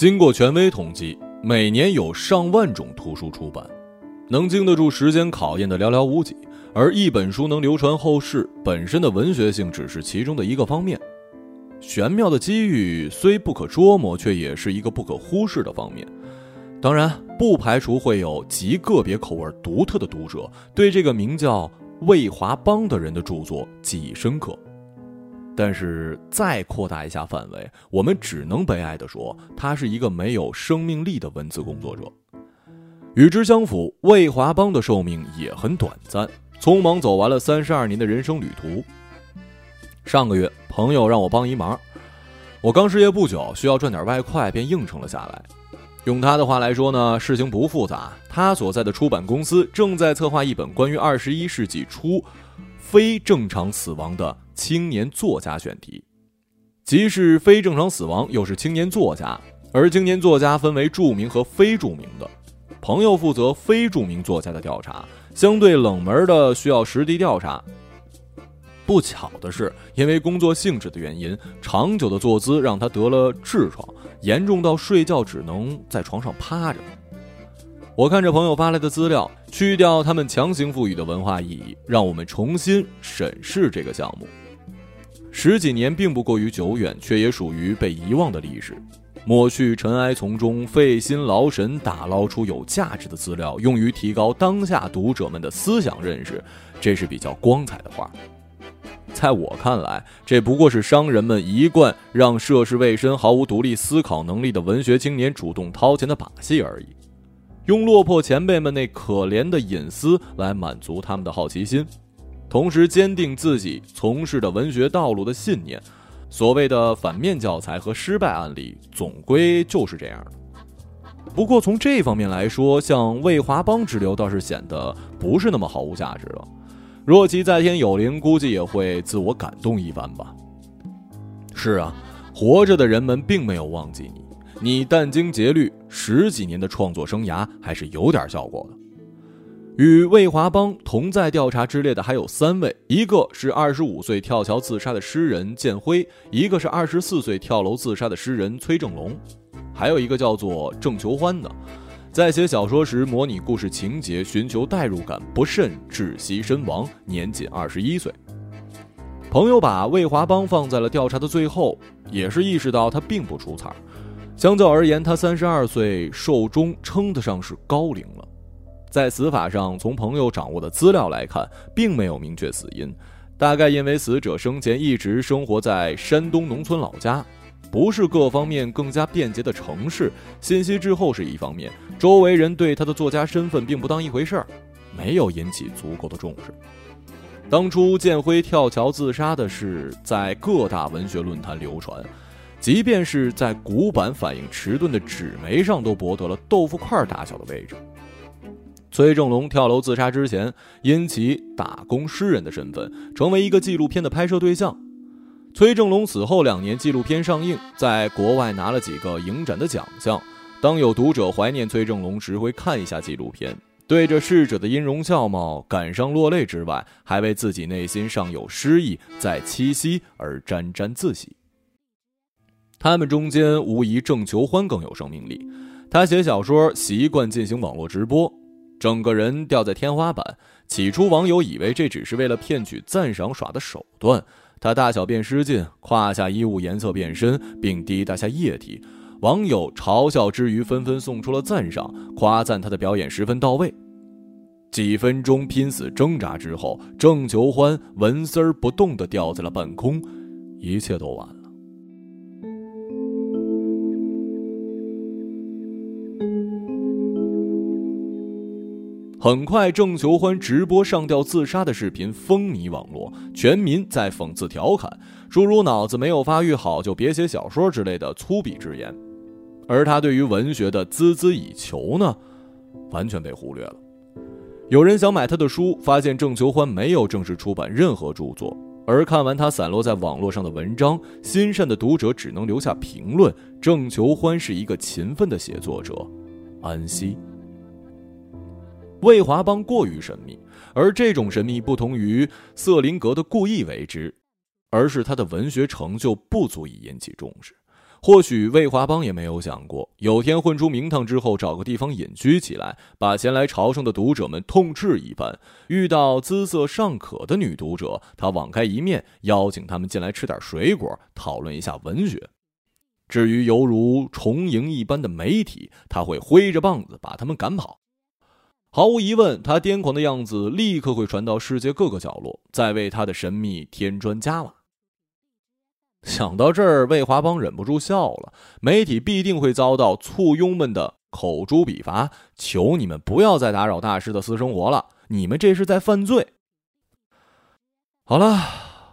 经过权威统计，每年有上万种图书出版，能经得住时间考验的寥寥无几。而一本书能流传后世，本身的文学性只是其中的一个方面。玄妙的机遇虽不可捉摸，却也是一个不可忽视的方面。当然，不排除会有极个别口味独特的读者对这个名叫魏华邦的人的著作记忆深刻。但是，再扩大一下范围，我们只能悲哀地说，他是一个没有生命力的文字工作者。与之相符，魏华邦的寿命也很短暂，匆忙走完了三十二年的人生旅途。上个月，朋友让我帮一忙，我刚失业不久，需要赚点外快，便应承了下来。用他的话来说呢，事情不复杂，他所在的出版公司正在策划一本关于二十一世纪初非正常死亡的青年作家选题，即是非正常死亡，又是青年作家，而青年作家分为著名和非著名的。朋友负责非著名作家的调查，相对冷门的需要实地调查。不巧的是，因为工作性质的原因，长久的坐姿让他得了痔疮，严重到睡觉只能在床上趴着。我看着朋友发来的资料，去掉他们强行赋予的文化意义，让我们重新审视这个项目。十几年并不过于久远，却也属于被遗忘的历史。抹去尘埃，从中费心劳神打捞出有价值的资料，用于提高当下读者们的思想认识，这是比较光彩的话。在我看来，这不过是商人们一贯让涉世未深、毫无独立思考能力的文学青年主动掏钱的把戏而已，用落魄前辈们那可怜的隐私来满足他们的好奇心，同时坚定自己从事的文学道路的信念。所谓的反面教材和失败案例，总归就是这样的。不过从这方面来说，像魏华邦之流倒是显得不是那么毫无价值了。若其在天有灵，估计也会自我感动一番吧。是啊，活着的人们并没有忘记你，你殚精竭虑十几年的创作生涯，还是有点效果的。与魏华邦同在调查之列的还有三位，一个是二十五岁跳桥自杀的诗人建辉，一个是二十四岁跳楼自杀的诗人崔正龙，还有一个叫做郑求欢的，在写小说时模拟故事情节，寻求代入感，不慎窒息身亡，年仅二十一岁。朋友把魏华邦放在了调查的最后，也是意识到他并不出彩，相较而言，他三十二岁寿终称得上是高龄了。在死法上，从朋友掌握的资料来看，并没有明确死因，大概因为死者生前一直生活在山东农村老家，不是各方面更加便捷的城市。信息滞后是一方面，周围人对他的作家身份并不当一回事儿，没有引起足够的重视。当初建辉跳桥自杀的事，在各大文学论坛流传，即便是在古板、反应迟钝的纸媒上，都博得了豆腐块大小的位置。崔正龙跳楼自杀之前，因其打工诗人的身份，成为一个纪录片的拍摄对象。崔正龙死后两年，纪录片上映，在国外拿了几个影展的奖项。当有读者怀念崔正龙时，会看一下纪录片，对着逝者的音容笑貌感伤落泪之外，还为自己内心尚有诗意在栖息而沾沾自喜。他们中间，无疑郑求欢更有生命力。他写小说习惯进行网络直播。整个人吊在天花板。起初，网友以为这只是为了骗取赞赏耍的手段。他大小便失禁，胯下衣物颜色变深，并滴答下液体。网友嘲笑之余，纷纷送出了赞赏，夸赞他的表演十分到位。几分钟拼死挣扎之后，郑求欢纹丝儿不动地掉在了半空，一切都完了。很快，郑求欢直播上吊自杀的视频风靡网络，全民在讽刺调侃，诸如“脑子没有发育好就别写小说”之类的粗鄙之言。而他对于文学的孜孜以求呢，完全被忽略了。有人想买他的书，发现郑求欢没有正式出版任何著作，而看完他散落在网络上的文章，心善的读者只能留下评论：郑求欢是一个勤奋的写作者，安息。魏华邦过于神秘，而这种神秘不同于瑟林格的故意为之，而是他的文学成就不足以引起重视。或许魏华邦也没有想过，有天混出名堂之后，找个地方隐居起来，把前来朝圣的读者们痛斥一番。遇到姿色尚可的女读者，他网开一面，邀请他们进来吃点水果，讨论一下文学。至于犹如虫蝇一般的媒体，他会挥着棒子把他们赶跑。毫无疑问，他癫狂的样子立刻会传到世界各个角落，再为他的神秘添砖加瓦。想到这儿，魏华邦忍不住笑了。媒体必定会遭到簇拥们的口诛笔伐，求你们不要再打扰大师的私生活了，你们这是在犯罪。好了，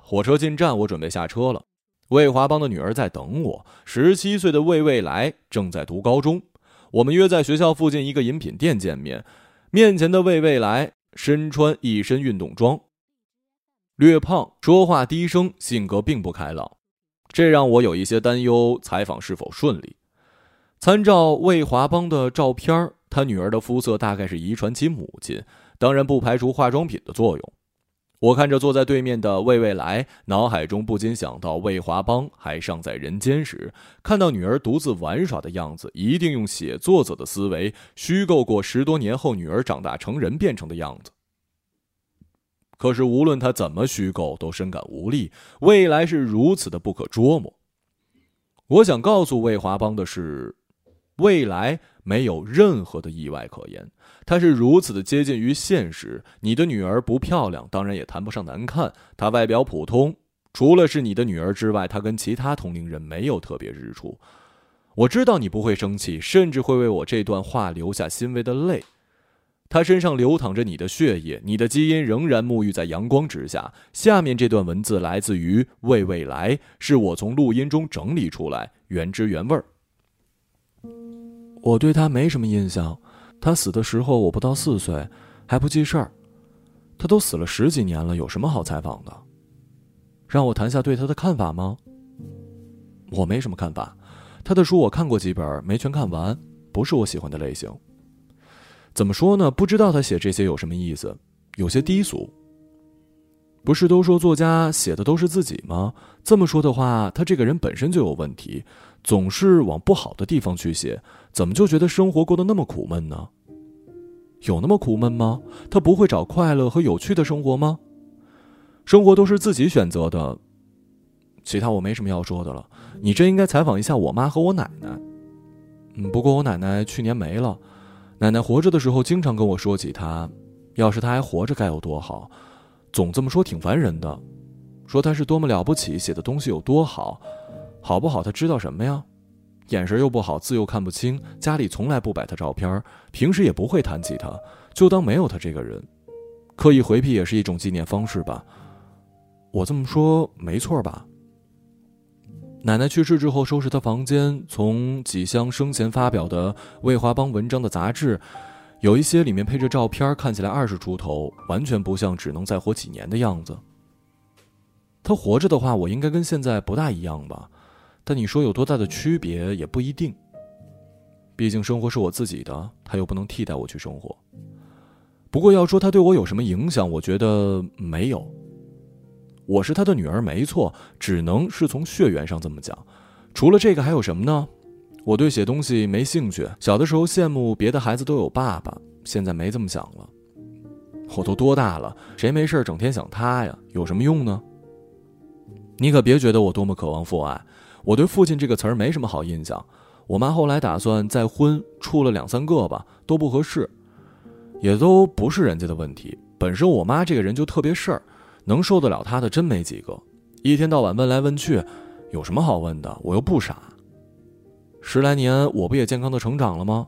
火车进站，我准备下车了。魏华邦的女儿在等我，十七岁的魏未来正在读高中，我们约在学校附近一个饮品店见面。面前的魏未来身穿一身运动装，略胖，说话低声，性格并不开朗，这让我有一些担忧采访是否顺利。参照魏华邦的照片，他女儿的肤色大概是遗传其母亲，当然不排除化妆品的作用。我看着坐在对面的魏未来，脑海中不禁想到魏华邦还尚在人间时，看到女儿独自玩耍的样子，一定用写作者的思维虚构过十多年后女儿长大成人变成的样子。可是无论他怎么虚构，都深感无力。未来是如此的不可捉摸。我想告诉魏华邦的是，未来没有任何的意外可言。它是如此的接近于现实。你的女儿不漂亮，当然也谈不上难看。她外表普通，除了是你的女儿之外，她跟其他同龄人没有特别之处。我知道你不会生气，甚至会为我这段话流下欣慰的泪。她身上流淌着你的血液，你的基因仍然沐浴在阳光之下。下面这段文字来自于为未来，是我从录音中整理出来，原汁原味儿。我对他没什么印象。他死的时候我不到四岁，还不记事儿。他都死了十几年了，有什么好采访的？让我谈下对他的看法吗？我没什么看法。他的书我看过几本，没全看完，不是我喜欢的类型。怎么说呢？不知道他写这些有什么意思，有些低俗。不是都说作家写的都是自己吗？这么说的话，他这个人本身就有问题。总是往不好的地方去写，怎么就觉得生活过得那么苦闷呢？有那么苦闷吗？他不会找快乐和有趣的生活吗？生活都是自己选择的。其他我没什么要说的了。你真应该采访一下我妈和我奶奶。嗯，不过我奶奶去年没了。奶奶活着的时候经常跟我说起她，要是她还活着该有多好。总这么说挺烦人的，说他是多么了不起，写的东西有多好。好不好？他知道什么呀？眼神又不好，字又看不清，家里从来不摆他照片，平时也不会谈起他，就当没有他这个人。刻意回避也是一种纪念方式吧？我这么说没错吧？奶奶去世之后，收拾他房间，从几箱生前发表的魏华邦文章的杂志，有一些里面配着照片，看起来二十出头，完全不像只能再活几年的样子。他活着的话，我应该跟现在不大一样吧？但你说有多大的区别也不一定。毕竟生活是我自己的，他又不能替代我去生活。不过要说他对我有什么影响，我觉得没有。我是他的女儿，没错，只能是从血缘上这么讲。除了这个还有什么呢？我对写东西没兴趣。小的时候羡慕别的孩子都有爸爸，现在没这么想了。我都多大了，谁没事整天想他呀？有什么用呢？你可别觉得我多么渴望父爱。我对“父亲”这个词儿没什么好印象，我妈后来打算再婚，处了两三个吧，都不合适，也都不是人家的问题。本身我妈这个人就特别事儿，能受得了她的真没几个，一天到晚问来问去，有什么好问的？我又不傻。十来年我不也健康的成长了吗？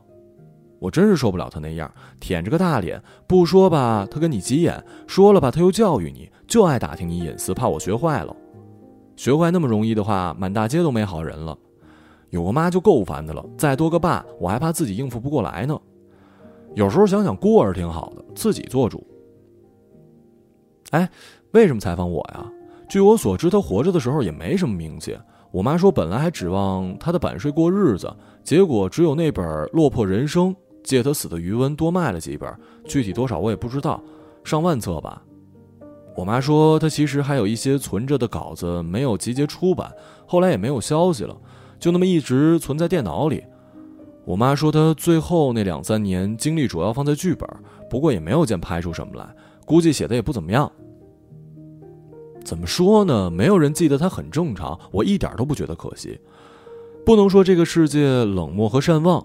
我真是受不了他那样，舔着个大脸，不说吧他跟你急眼，说了吧他又教育你，就爱打听你隐私，怕我学坏了。学坏那么容易的话，满大街都没好人了。有个妈就够烦的了，再多个爸，我还怕自己应付不过来呢。有时候想想孤儿挺好的，自己做主。哎，为什么采访我呀？据我所知，他活着的时候也没什么名气。我妈说，本来还指望他的版税过日子，结果只有那本《落魄人生》借他死的余温多卖了几本，具体多少我也不知道，上万册吧。我妈说，她其实还有一些存着的稿子没有集结出版，后来也没有消息了。就那么一直存在电脑里。我妈说她最后那两三年精力主要放在剧本，不过也没有见拍出什么来，估计写的也不怎么样。怎么说呢？没有人记得他很正常，我一点都不觉得可惜。不能说这个世界冷漠和善忘，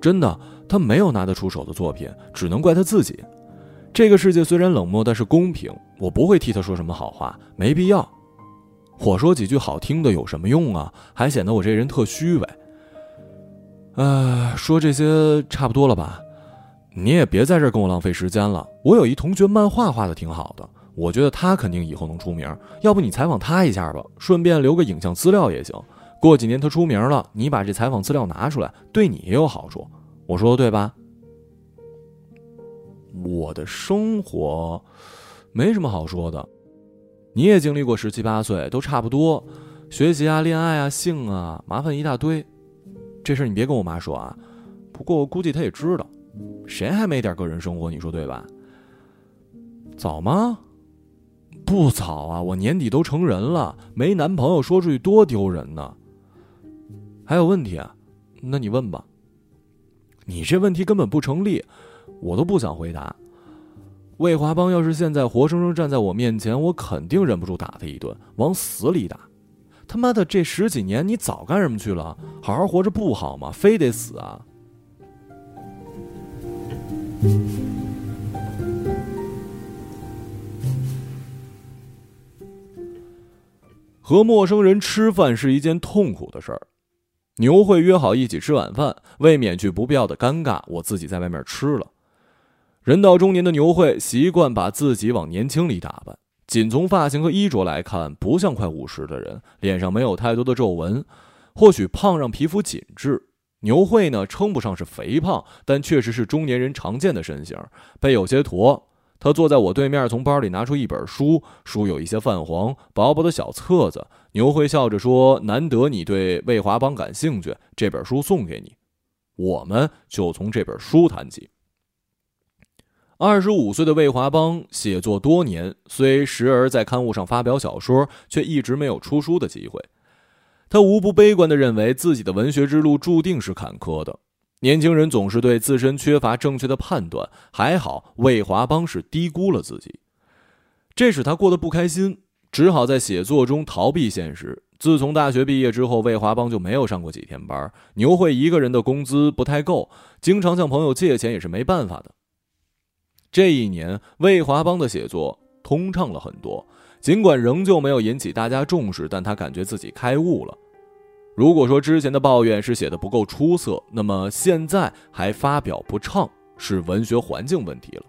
真的，他没有拿得出手的作品，只能怪他自己。这个世界虽然冷漠，但是公平，我不会替他说什么好话，没必要。我说几句好听的有什么用啊？还显得我这人特虚伪。呃，说这些差不多了吧？你也别在这跟我浪费时间了。我有一同学漫画画的挺好的。我觉得他肯定以后能出名，要不你采访他一下吧，顺便留个影像资料也行。过几年他出名了，你把这采访资料拿出来，对你也有好处。我说的对吧？我的生活没什么好说的，你也经历过十七八岁，都差不多，学习啊、恋爱啊、性啊，麻烦一大堆。这事你别跟我妈说啊。不过我估计她也知道，谁还没点个人生活？你说对吧？早吗？不早啊，我年底都成人了，没男朋友说出去多丢人呢。还有问题啊？那你问吧。你这问题根本不成立，我都不想回答。魏华邦要是现在活生生站在我面前，我肯定忍不住打他一顿，往死里打。他妈的，这十几年你早干什么去了？好好活着不好吗？非得死啊？和陌生人吃饭是一件痛苦的事儿。牛会约好一起吃晚饭，为免去不必要的尴尬，我自己在外面吃了。人到中年的牛会习惯把自己往年轻里打扮，仅从发型和衣着来看，不像快五十的人，脸上没有太多的皱纹。或许胖让皮肤紧致，牛会呢称不上是肥胖，但确实是中年人常见的身形，背有些驼。他坐在我对面，从包里拿出一本书，书有一些泛黄，薄薄的小册子。牛会笑着说：“难得你对魏华邦感兴趣，这本书送给你。”我们就从这本书谈起。二十五岁的魏华邦写作多年，虽时而在刊物上发表小说，却一直没有出书的机会。他无不悲观地认为自己的文学之路注定是坎坷的。年轻人总是对自身缺乏正确的判断，还好魏华邦是低估了自己，这使他过得不开心，只好在写作中逃避现实。自从大学毕业之后，魏华邦就没有上过几天班。牛会一个人的工资不太够，经常向朋友借钱也是没办法的。这一年，魏华邦的写作通畅了很多，尽管仍旧没有引起大家重视，但他感觉自己开悟了。如果说之前的抱怨是写的不够出色，那么现在还发表不畅是文学环境问题了。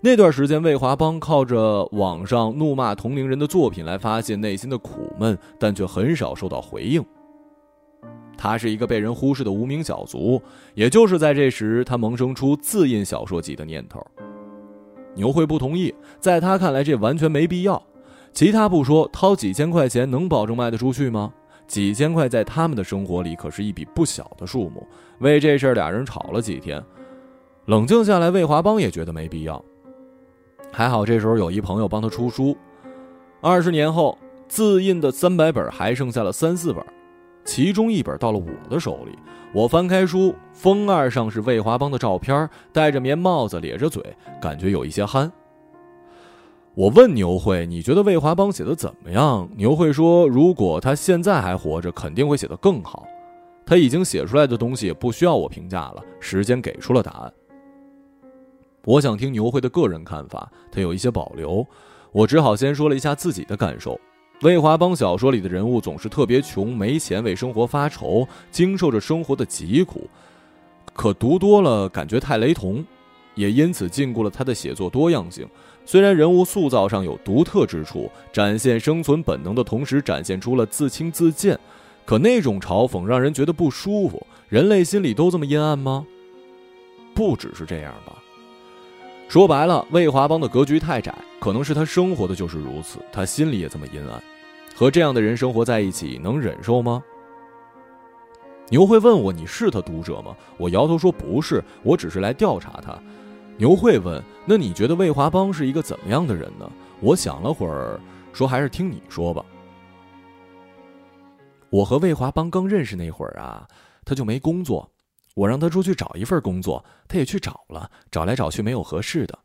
那段时间，魏华邦靠着网上怒骂同龄人的作品来发泄内心的苦闷，但却很少受到回应。他是一个被人忽视的无名小卒。也就是在这时，他萌生出自印小说集的念头。牛会不同意，在他看来，这完全没必要。其他不说，掏几千块钱能保证卖得出去吗？几千块在他们的生活里可是一笔不小的数目。为这事儿，俩人吵了几天。冷静下来，魏华邦也觉得没必要。还好这时候有一朋友帮他出书。二十年后，自印的三百本还剩下了三四本，其中一本到了我的手里。我翻开书，封二上是魏华邦的照片，戴着棉帽子，咧着嘴，感觉有一些憨。我问牛会：“你觉得魏华邦写的怎么样？”牛会说：“如果他现在还活着，肯定会写得更好。他已经写出来的东西也不需要我评价了，时间给出了答案。”我想听牛会的个人看法，他有一些保留，我只好先说了一下自己的感受。魏华邦小说里的人物总是特别穷，没钱，为生活发愁，经受着生活的疾苦，可读多了感觉太雷同，也因此禁锢了他的写作多样性。虽然人物塑造上有独特之处，展现生存本能的同时，展现出了自轻自贱，可那种嘲讽让人觉得不舒服。人类心里都这么阴暗吗？不只是这样吧。说白了，魏华邦的格局太窄，可能是他生活的就是如此，他心里也这么阴暗。和这样的人生活在一起，能忍受吗？牛会问我：“你是他读者吗？”我摇头说：“不是，我只是来调查他。”牛会问：“那你觉得魏华邦是一个怎么样的人呢？”我想了会儿，说：“还是听你说吧。”我和魏华邦刚认识那会儿啊，他就没工作，我让他出去找一份工作，他也去找了，找来找去没有合适的。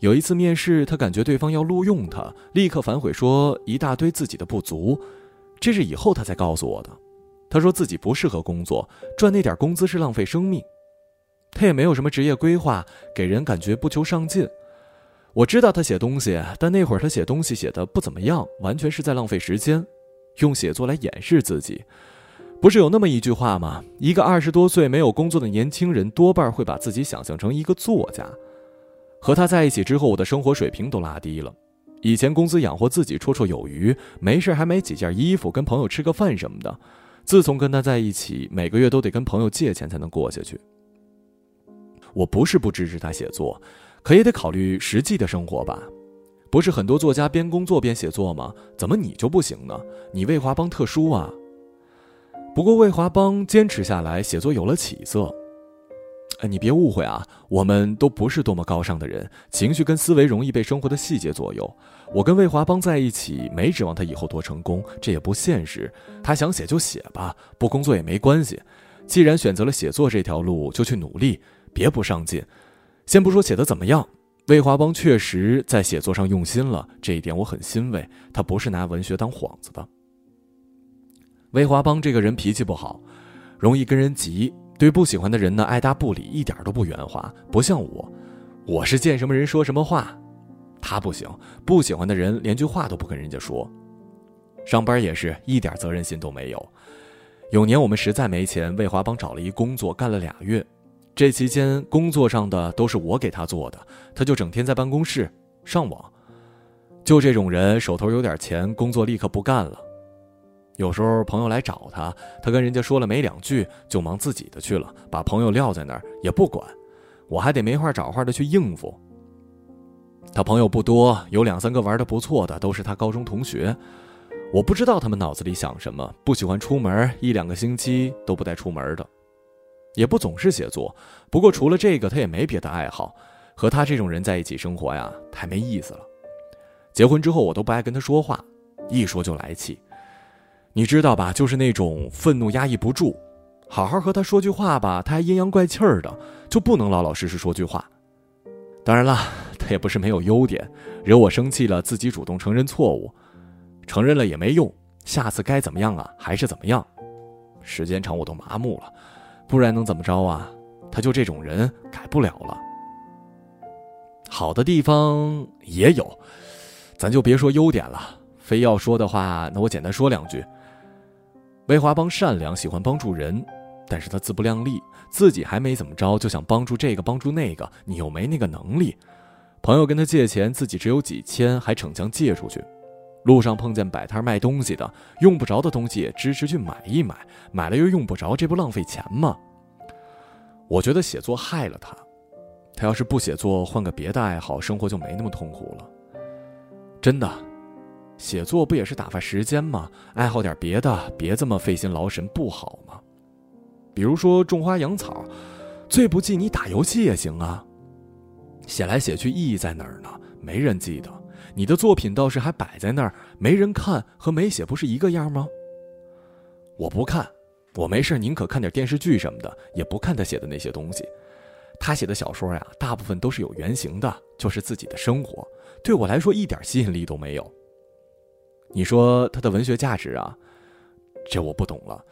有一次面试，他感觉对方要录用他，立刻反悔说一大堆自己的不足，这是以后他才告诉我的。他说自己不适合工作，赚那点工资是浪费生命。他也没有什么职业规划，给人感觉不求上进。我知道他写东西，但那会儿他写东西写的不怎么样，完全是在浪费时间，用写作来掩饰自己。不是有那么一句话吗？一个二十多岁没有工作的年轻人，多半会把自己想象成一个作家。和他在一起之后，我的生活水平都拉低了。以前工资养活自己绰绰有余，没事还买几件衣服，跟朋友吃个饭什么的。自从跟他在一起，每个月都得跟朋友借钱才能过下去。我不是不支持他写作，可也得考虑实际的生活吧。不是很多作家边工作边写作吗？怎么你就不行呢？你魏华邦特殊啊。不过魏华邦坚持下来，写作有了起色。哎，你别误会啊，我们都不是多么高尚的人，情绪跟思维容易被生活的细节左右。我跟魏华邦在一起，没指望他以后多成功，这也不现实。他想写就写吧，不工作也没关系。既然选择了写作这条路，就去努力，别不上进。先不说写的怎么样，魏华邦确实在写作上用心了，这一点我很欣慰。他不是拿文学当幌子的。魏华邦这个人脾气不好，容易跟人急。对不喜欢的人呢，爱答不理，一点都不圆滑，不像我，我是见什么人说什么话。他不行，不喜欢的人连句话都不跟人家说。上班也是一点责任心都没有。有年我们实在没钱，魏华邦找了一工作，干了俩月。这期间工作上的都是我给他做的，他就整天在办公室上网。就这种人，手头有点钱，工作立刻不干了。有时候朋友来找他，他跟人家说了没两句，就忙自己的去了，把朋友撂在那儿也不管，我还得没话找话的去应付。他朋友不多，有两三个玩的不错的，都是他高中同学。我不知道他们脑子里想什么，不喜欢出门，一两个星期都不带出门的，也不总是写作。不过除了这个，他也没别的爱好。和他这种人在一起生活呀，太没意思了。结婚之后，我都不爱跟他说话，一说就来气。你知道吧？就是那种愤怒压抑不住，好好和他说句话吧，他还阴阳怪气儿的，就不能老老实实说句话。当然了，他也不是没有优点，惹我生气了，自己主动承认错误，承认了也没用，下次该怎么样啊，还是怎么样。时间长我都麻木了，不然能怎么着啊？他就这种人，改不了了。好的地方也有，咱就别说优点了，非要说的话，那我简单说两句。魏华邦善良，喜欢帮助人，但是他自不量力，自己还没怎么着，就想帮助这个帮助那个，你又没那个能力。朋友跟他借钱，自己只有几千，还逞强借出去。路上碰见摆摊卖东西的，用不着的东西也支持去买一买，买了又用不着，这不浪费钱吗？我觉得写作害了他，他要是不写作，换个别的爱好，生活就没那么痛苦了。真的。写作不也是打发时间吗？爱好点别的，别这么费心劳神，不好吗？比如说种花养草，最不济你打游戏也行啊。写来写去意义在哪儿呢？没人记得，你的作品倒是还摆在那儿，没人看和没写不是一个样吗？我不看，我没事宁可看点电视剧什么的，也不看他写的那些东西。他写的小说呀，大部分都是有原型的，就是自己的生活，对我来说一点吸引力都没有。你说他的文学价值啊，这我不懂了。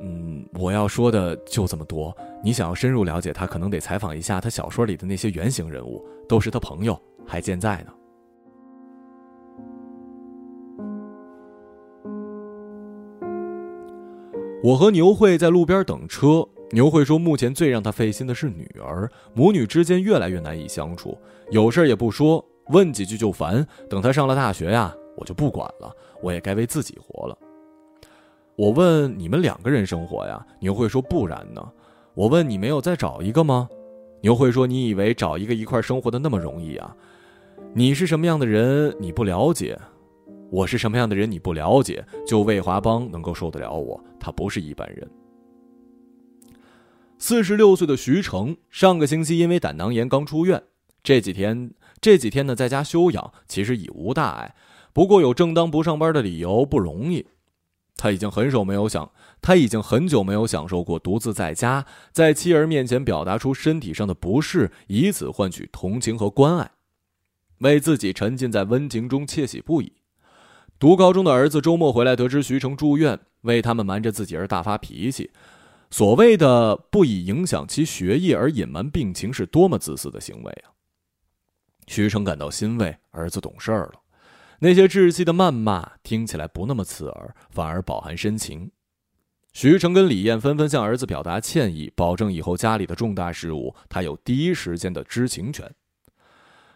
嗯，我要说的就这么多。你想要深入了解他，可能得采访一下他小说里的那些原型人物，都是他朋友，还健在呢。我和牛慧在路边等车，牛慧说，目前最让他费心的是女儿，母女之间越来越难以相处，有事也不说，问几句就烦。等他上了大学呀。我就不管了，我也该为自己活了。我问你们两个人生活呀，牛会说不然呢。我问你没有再找一个吗？牛会说你以为找一个一块生活的那么容易啊？你是什么样的人你不了解，我是什么样的人你不了解。就魏华邦能够受得了我，他不是一般人。四十六岁的徐成上个星期因为胆囊炎刚出院，这几天这几天呢在家休养，其实已无大碍。不过有正当不上班的理由不容易，他已经很久没有享，他已经很久没有享受过独自在家，在妻儿面前表达出身体上的不适，以此换取同情和关爱，为自己沉浸在温情中窃喜不已。读高中的儿子周末回来，得知徐成住院，为他们瞒着自己而大发脾气。所谓的不以影响其学业而隐瞒病情，是多么自私的行为啊！徐成感到欣慰，儿子懂事了。那些窒息的谩骂听起来不那么刺耳，反而饱含深情。徐成跟李艳纷纷向儿子表达歉意，保证以后家里的重大事务他有第一时间的知情权。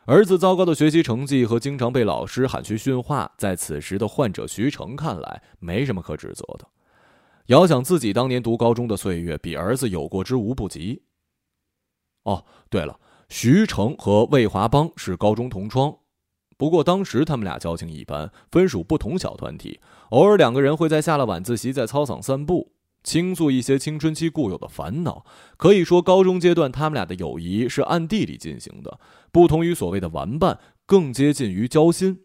儿子糟糕的学习成绩和经常被老师喊去训话，在此时的患者徐成看来没什么可指责的。遥想自己当年读高中的岁月，比儿子有过之无不及。哦，对了，徐成和魏华邦是高中同窗。不过当时他们俩交情一般，分属不同小团体。偶尔两个人会在下了晚自习，在操场散步，倾诉一些青春期固有的烦恼。可以说，高中阶段他们俩的友谊是暗地里进行的，不同于所谓的玩伴，更接近于交心。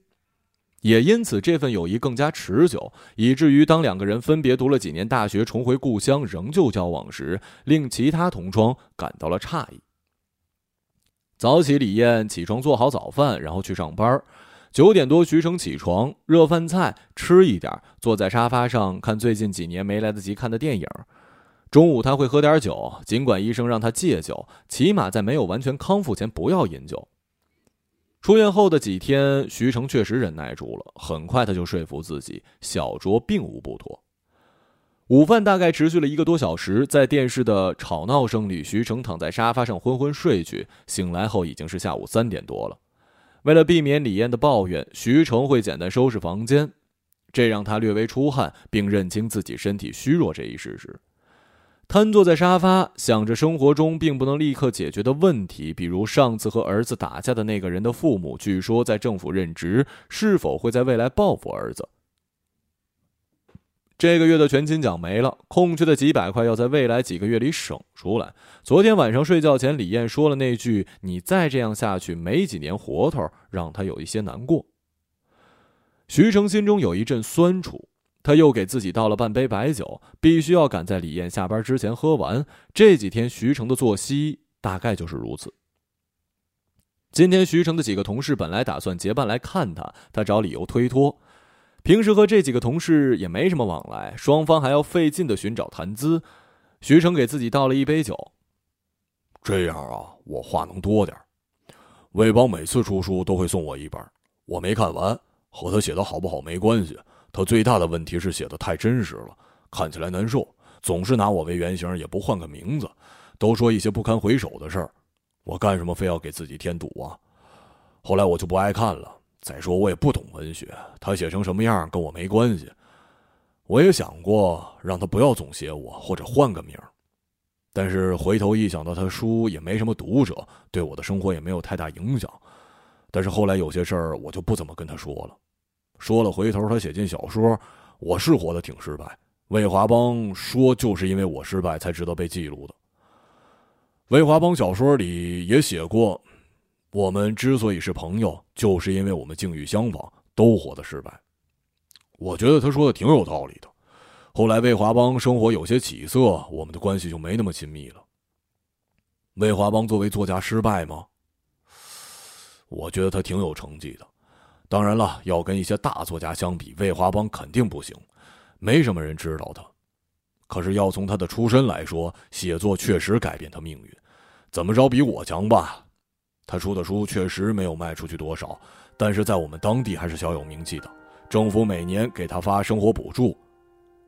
也因此，这份友谊更加持久，以至于当两个人分别读了几年大学，重回故乡，仍旧交往时，令其他同窗感到了诧异。早起，李艳起床做好早饭，然后去上班。九点多，徐成起床热饭菜吃一点，坐在沙发上看最近几年没来得及看的电影。中午他会喝点酒，尽管医生让他戒酒，起码在没有完全康复前不要饮酒。出院后的几天，徐成确实忍耐住了，很快他就说服自己小酌并无不妥。午饭大概持续了一个多小时，在电视的吵闹声里，徐成躺在沙发上昏昏睡去。醒来后已经是下午三点多了。为了避免李艳的抱怨，徐成会简单收拾房间，这让他略微出汗，并认清自己身体虚弱这一事实。瘫坐在沙发，想着生活中并不能立刻解决的问题，比如上次和儿子打架的那个人的父母，据说在政府任职，是否会在未来报复儿子？这个月的全勤奖没了，空缺的几百块要在未来几个月里省出来。昨天晚上睡觉前，李艳说了那句“你再这样下去，没几年活头”，让他有一些难过。徐成心中有一阵酸楚，他又给自己倒了半杯白酒，必须要赶在李艳下班之前喝完。这几天徐成的作息大概就是如此。今天徐成的几个同事本来打算结伴来看他，他找理由推脱。平时和这几个同事也没什么往来，双方还要费劲的寻找谈资。徐成给自己倒了一杯酒。这样啊，我话能多点魏邦每次出书都会送我一本，我没看完，和他写的好不好没关系。他最大的问题是写的太真实了，看起来难受，总是拿我为原型，也不换个名字，都说一些不堪回首的事儿。我干什么非要给自己添堵啊？后来我就不爱看了。再说，我也不懂文学，他写成什么样跟我没关系。我也想过让他不要总写我，或者换个名儿但是回头一想到他书也没什么读者，对我的生活也没有太大影响。但是后来有些事儿，我就不怎么跟他说了。说了，回头他写进小说，我是活得挺失败。魏华邦说，就是因为我失败，才值得被记录的。魏华邦小说里也写过。我们之所以是朋友，就是因为我们境遇相仿，都活得失败。我觉得他说的挺有道理的。后来魏华邦生活有些起色，我们的关系就没那么亲密了。魏华邦作为作家失败吗？我觉得他挺有成绩的。当然了，要跟一些大作家相比，魏华邦肯定不行，没什么人知道他。可是要从他的出身来说，写作确实改变他命运。怎么着比我强吧？他出的书确实没有卖出去多少，但是在我们当地还是小有名气的。政府每年给他发生活补助，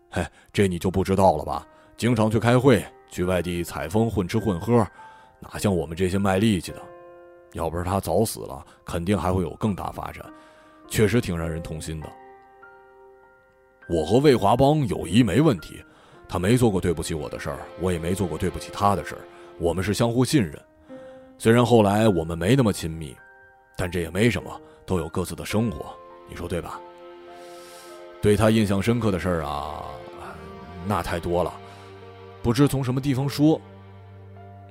嘿，这你就不知道了吧？经常去开会，去外地采风，混吃混喝，哪像我们这些卖力气的？要不是他早死了，肯定还会有更大发展。确实挺让人痛心的。我和魏华邦友谊没问题，他没做过对不起我的事儿，我也没做过对不起他的事儿，我们是相互信任。虽然后来我们没那么亲密，但这也没什么，都有各自的生活，你说对吧？对他印象深刻的事儿啊，那太多了，不知从什么地方说。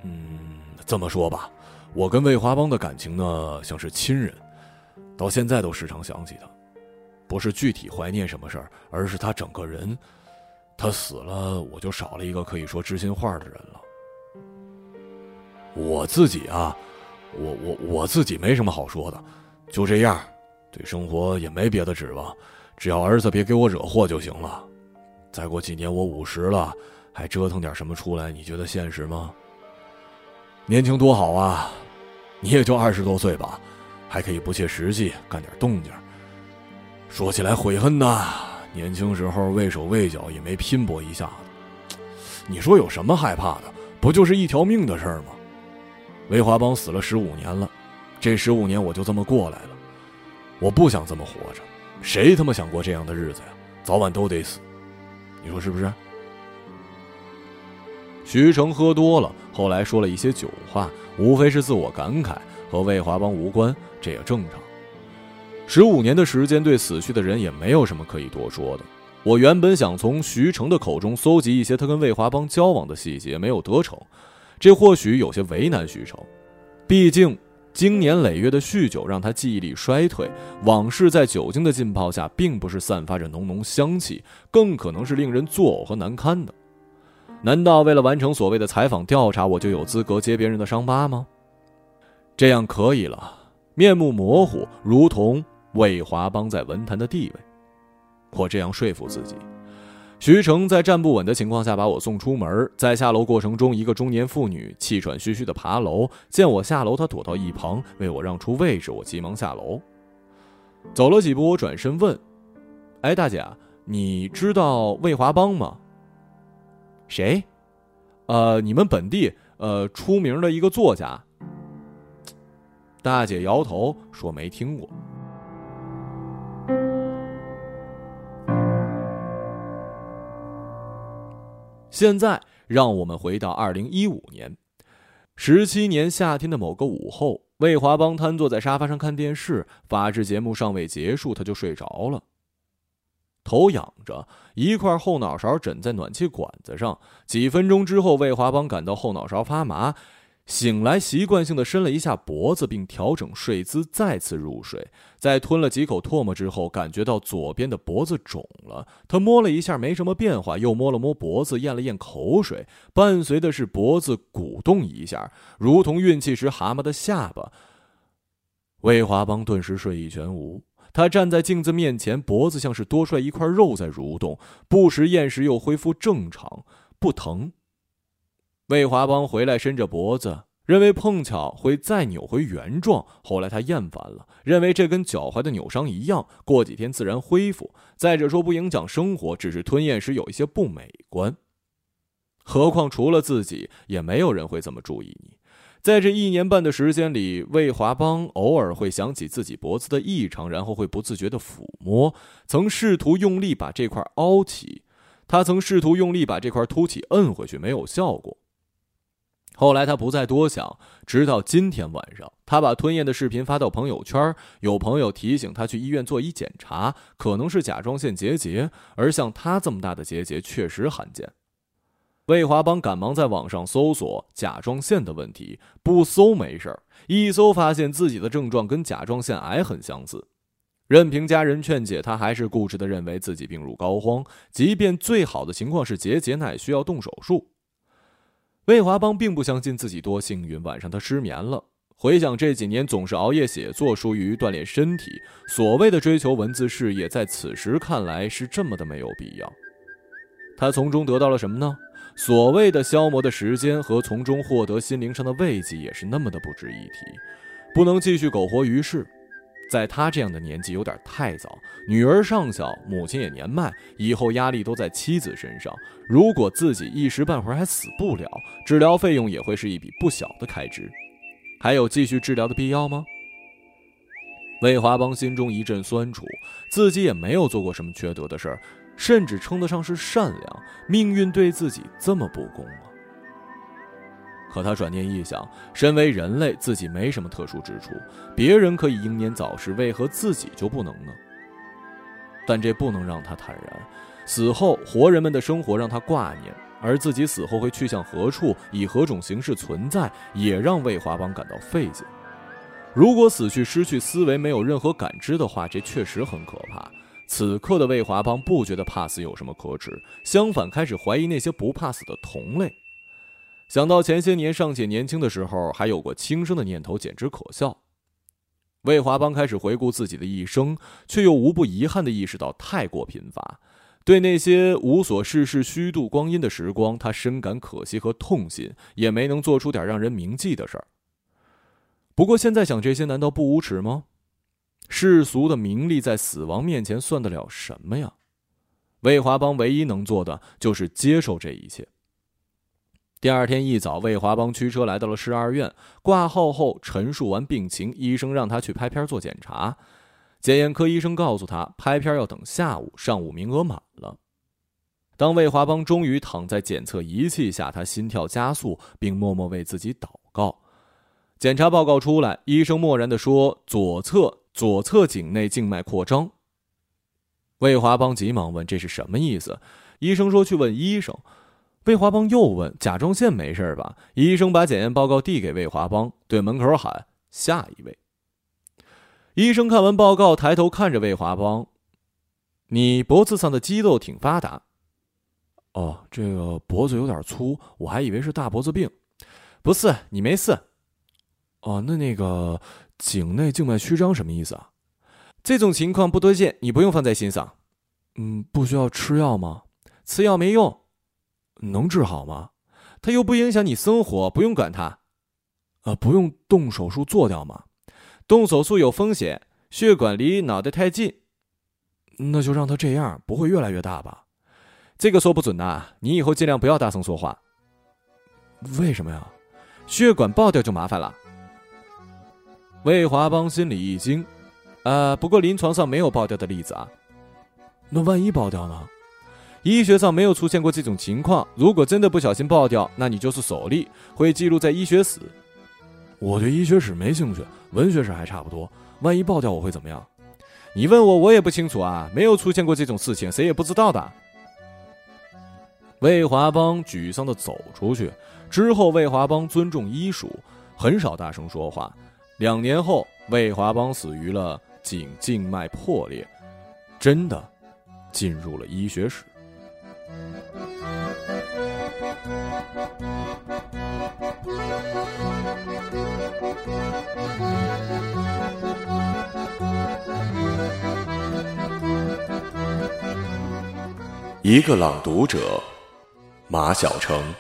嗯，这么说吧，我跟魏华邦的感情呢，像是亲人，到现在都时常想起他。不是具体怀念什么事儿，而是他整个人。他死了，我就少了一个可以说知心话的人了。我自己啊，我我我自己没什么好说的，就这样，对生活也没别的指望，只要儿子别给我惹祸就行了。再过几年我五十了，还折腾点什么出来？你觉得现实吗？年轻多好啊，你也就二十多岁吧，还可以不切实际干点动静。说起来悔恨呐。年轻时候畏手畏脚，也没拼搏一下子。你说有什么害怕的？不就是一条命的事儿吗？魏华邦死了十五年了，这十五年我就这么过来了。我不想这么活着，谁他妈想过这样的日子呀？早晚都得死，你说是不是？徐成喝多了，后来说了一些酒话，无非是自我感慨，和魏华邦无关，这也正常。十五年的时间，对死去的人也没有什么可以多说的。我原本想从徐成的口中搜集一些他跟魏华邦交往的细节，没有得逞，这或许有些为难徐成。毕竟经年累月的酗酒让他记忆力衰退，往事在酒精的浸泡下，并不是散发着浓浓香气，更可能是令人作呕和难堪的。难道为了完成所谓的采访调查，我就有资格揭别人的伤疤吗？这样可以了，面目模糊，如同。魏华邦在文坛的地位，我这样说服自己。徐成在站不稳的情况下把我送出门，在下楼过程中，一个中年妇女气喘吁吁的爬楼，见我下楼，她躲到一旁为我让出位置，我急忙下楼。走了几步，我转身问：“哎，大姐，你知道魏华邦吗？谁？呃，你们本地呃出名的一个作家。”大姐摇头说：“没听过。”现在，让我们回到二零一五年，十七年夏天的某个午后，魏华邦瘫坐在沙发上看电视，法制节目尚未结束，他就睡着了。头仰着，一块后脑勺枕在暖气管子上。几分钟之后，魏华邦感到后脑勺发麻。醒来，习惯性的伸了一下脖子，并调整睡姿，再次入睡。在吞了几口唾沫之后，感觉到左边的脖子肿了。他摸了一下，没什么变化，又摸了摸脖子，咽了咽口水，伴随的是脖子鼓动一下，如同运气时蛤蟆的下巴。魏华邦顿时睡意全无。他站在镜子面前，脖子像是多出来一块肉在蠕动，不时咽时又恢复正常，不疼。魏华邦回来，伸着脖子，认为碰巧会再扭回原状。后来他厌烦了，认为这跟脚踝的扭伤一样，过几天自然恢复。再者说，不影响生活，只是吞咽时有一些不美观。何况除了自己，也没有人会这么注意你。在这一年半的时间里，魏华邦偶尔会想起自己脖子的异常，然后会不自觉地抚摸，曾试图用力把这块凹起，他曾试图用力把这块凸起摁回去，没有效果。后来他不再多想，直到今天晚上，他把吞咽的视频发到朋友圈。有朋友提醒他去医院做一检查，可能是甲状腺结节，而像他这么大的结节确实罕见。魏华邦赶忙在网上搜索甲状腺的问题，不搜没事儿，一搜发现自己的症状跟甲状腺癌很相似。任凭家人劝解，他还是固执地认为自己病入膏肓，即便最好的情况是结节，那也需要动手术。魏华邦并不相信自己多幸运，晚上他失眠了。回想这几年总是熬夜写作，疏于锻炼身体，所谓的追求文字事业，在此时看来是这么的没有必要。他从中得到了什么呢？所谓的消磨的时间和从中获得心灵上的慰藉，也是那么的不值一提。不能继续苟活于世。在他这样的年纪有点太早，女儿尚小，母亲也年迈，以后压力都在妻子身上。如果自己一时半会儿还死不了，治疗费用也会是一笔不小的开支。还有继续治疗的必要吗？魏华邦心中一阵酸楚，自己也没有做过什么缺德的事儿，甚至称得上是善良。命运对自己这么不公吗？可他转念一想，身为人类，自己没什么特殊之处，别人可以英年早逝，为何自己就不能呢？但这不能让他坦然。死后，活人们的生活让他挂念，而自己死后会去向何处，以何种形式存在，也让魏华邦感到费解。如果死去失去思维，没有任何感知的话，这确实很可怕。此刻的魏华邦不觉得怕死有什么可耻，相反开始怀疑那些不怕死的同类。想到前些年尚且年轻的时候还有过轻生的念头，简直可笑。魏华邦开始回顾自己的一生，却又无不遗憾地意识到太过贫乏。对那些无所事事、虚度光阴的时光，他深感可惜和痛心，也没能做出点让人铭记的事儿。不过现在想这些，难道不无耻吗？世俗的名利在死亡面前算得了什么呀？魏华邦唯一能做的就是接受这一切。第二天一早，魏华邦驱车来到了市二院，挂号后陈述完病情，医生让他去拍片做检查。检验科医生告诉他，拍片要等下午，上午名额满了。当魏华邦终于躺在检测仪器下，他心跳加速，并默默为自己祷告。检查报告出来，医生漠然地说：“左侧左侧颈内静脉扩张。”魏华邦急忙问：“这是什么意思？”医生说：“去问医生。”魏华邦又问：“甲状腺没事吧？”医生把检验报告递给魏华邦，对门口喊：“下一位。”医生看完报告，抬头看着魏华邦：“你脖子上的肌肉挺发达。”“哦，这个脖子有点粗，我还以为是大脖子病。”“不是，你没事。”“哦，那那个颈内静脉曲张什么意思啊？”“这种情况不多见，你不用放在心上。”“嗯，不需要吃药吗？”“吃药没用。”能治好吗？他又不影响你生活，不用管他。呃，不用动手术做掉吗？动手术有风险，血管离脑袋太近。那就让他这样，不会越来越大吧？这个说不准呐。你以后尽量不要大声说话。为什么呀？血管爆掉就麻烦了。魏华邦心里一惊。呃，不过临床上没有爆掉的例子啊。那万一爆掉呢？医学上没有出现过这种情况。如果真的不小心爆掉，那你就是首例，会记录在医学史。我对医学史没兴趣，文学史还差不多。万一爆掉，我会怎么样？你问我，我也不清楚啊。没有出现过这种事情，谁也不知道的。魏华邦沮丧的走出去之后，魏华邦尊重医术，很少大声说话。两年后，魏华邦死于了颈静脉破裂，真的进入了医学史。一个朗读者，马晓成。